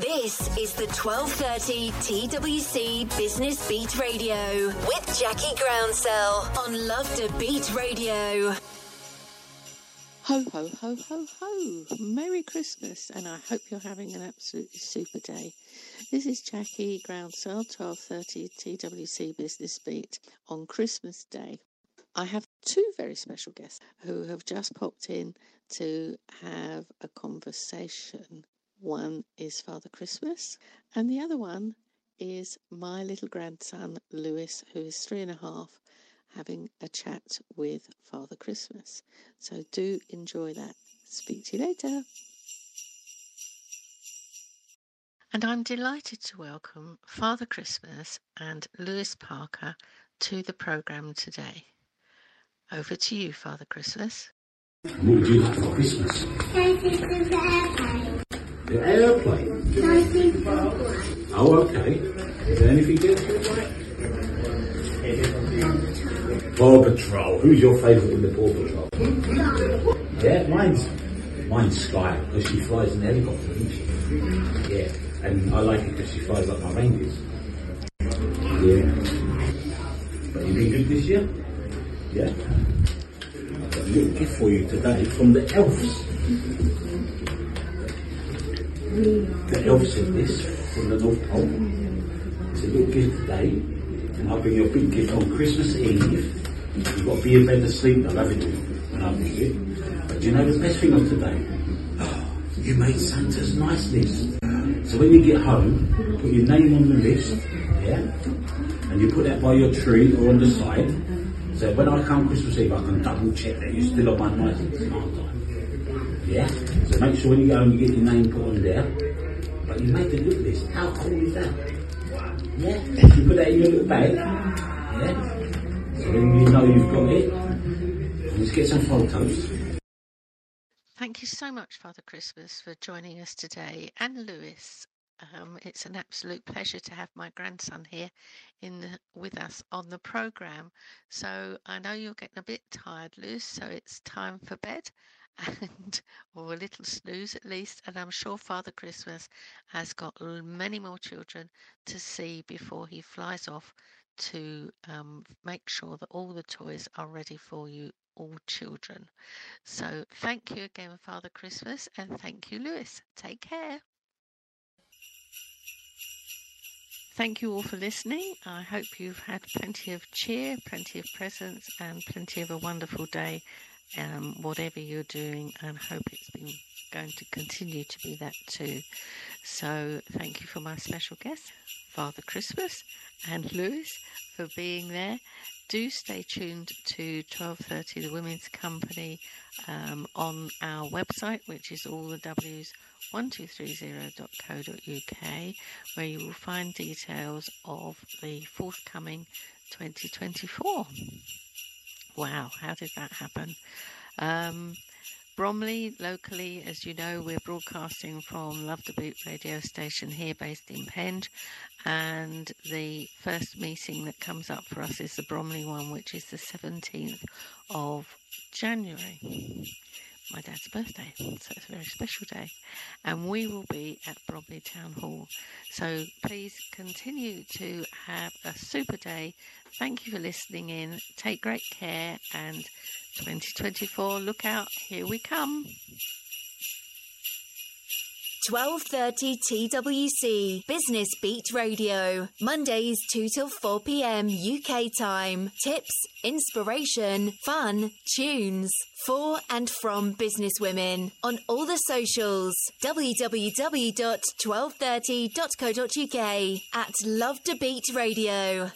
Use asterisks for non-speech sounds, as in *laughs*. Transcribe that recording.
This is the 1230 TWC Business Beat Radio with Jackie Groundsell on Love to Beat Radio. Ho, ho, ho, ho, ho. Merry Christmas, and I hope you're having an absolutely super day. This is Jackie Groundsell, 1230 TWC Business Beat on Christmas Day. I have two very special guests who have just popped in to have a conversation one is Father Christmas, and the other one is my little grandson Lewis, who is three and a half, having a chat with Father Christmas. So do enjoy that. Speak to you later. And I'm delighted to welcome Father Christmas and Lewis Parker to the programme today. Over to you, Father Christmas. What would you like for Christmas? The airplane. Oh, okay. Is there anything else you? Paw Patrol. Who's your favourite in the Paw Patrol? Yeah, mine's mine's Skye because she flies in a helicopter, doesn't she? Yeah, and I like it because she flies like my reindeers. Yeah. But you been good this year? Yeah. I've got a little gift for you today from the elves. Elf sent this from the North Pole. It's a little gift today, and I'll bring you a big gift on Christmas Eve. You've got to be in bed asleep, I'll have it when I bring it. But you know the best thing of today? *gasps* You made Santa's nice list. So when you get home, put your name on the list, yeah? And you put that by your tree or on the side. So when I come Christmas Eve, I can double check that you're still on my nice list, aren't I? Yeah? So make sure when you go home, you get your name put on there. But you make the look list. How cool is that? Yeah? You put that in your little bag. Yeah? So then you know you've got it. Let's get some photos. Thank you so much, Father Christmas, for joining us today, and Lewis. Um, it's an absolute pleasure to have my grandson here in the, with us on the program. So I know you're getting a bit tired, Lewis. So it's time for bed, and *laughs* or a little snooze at least. And I'm sure Father Christmas has got many more children to see before he flies off to um, make sure that all the toys are ready for you, all children. So thank you again, Father Christmas, and thank you, Lewis. Take care. Thank you all for listening. I hope you've had plenty of cheer, plenty of presents, and plenty of a wonderful day, um, whatever you're doing, and hope it's been going to continue to be that too. So, thank you for my special guest, Father Christmas, and Lewis for being there. Do stay tuned to 12:30, the Women's Company, um, on our website, which is all the W's 1230.co.uk, where you will find details of the forthcoming 2024. Wow, how did that happen? Um, Bromley, locally, as you know, we're broadcasting from Love to Beat radio station here based in Penge. And the first meeting that comes up for us is the Bromley one, which is the 17th of January my dad's birthday, so it's a very special day. And we will be at Bromley Town Hall. So please continue to have a super day. Thank you for listening in. Take great care and 2024, look out, here we come. 12:30 TWC Business Beat Radio. Mondays 2 till 4 p.m. UK time. Tips inspiration fun tunes. For and from businesswomen. On all the socials. Www.1230.co.uk at Love to Beat Radio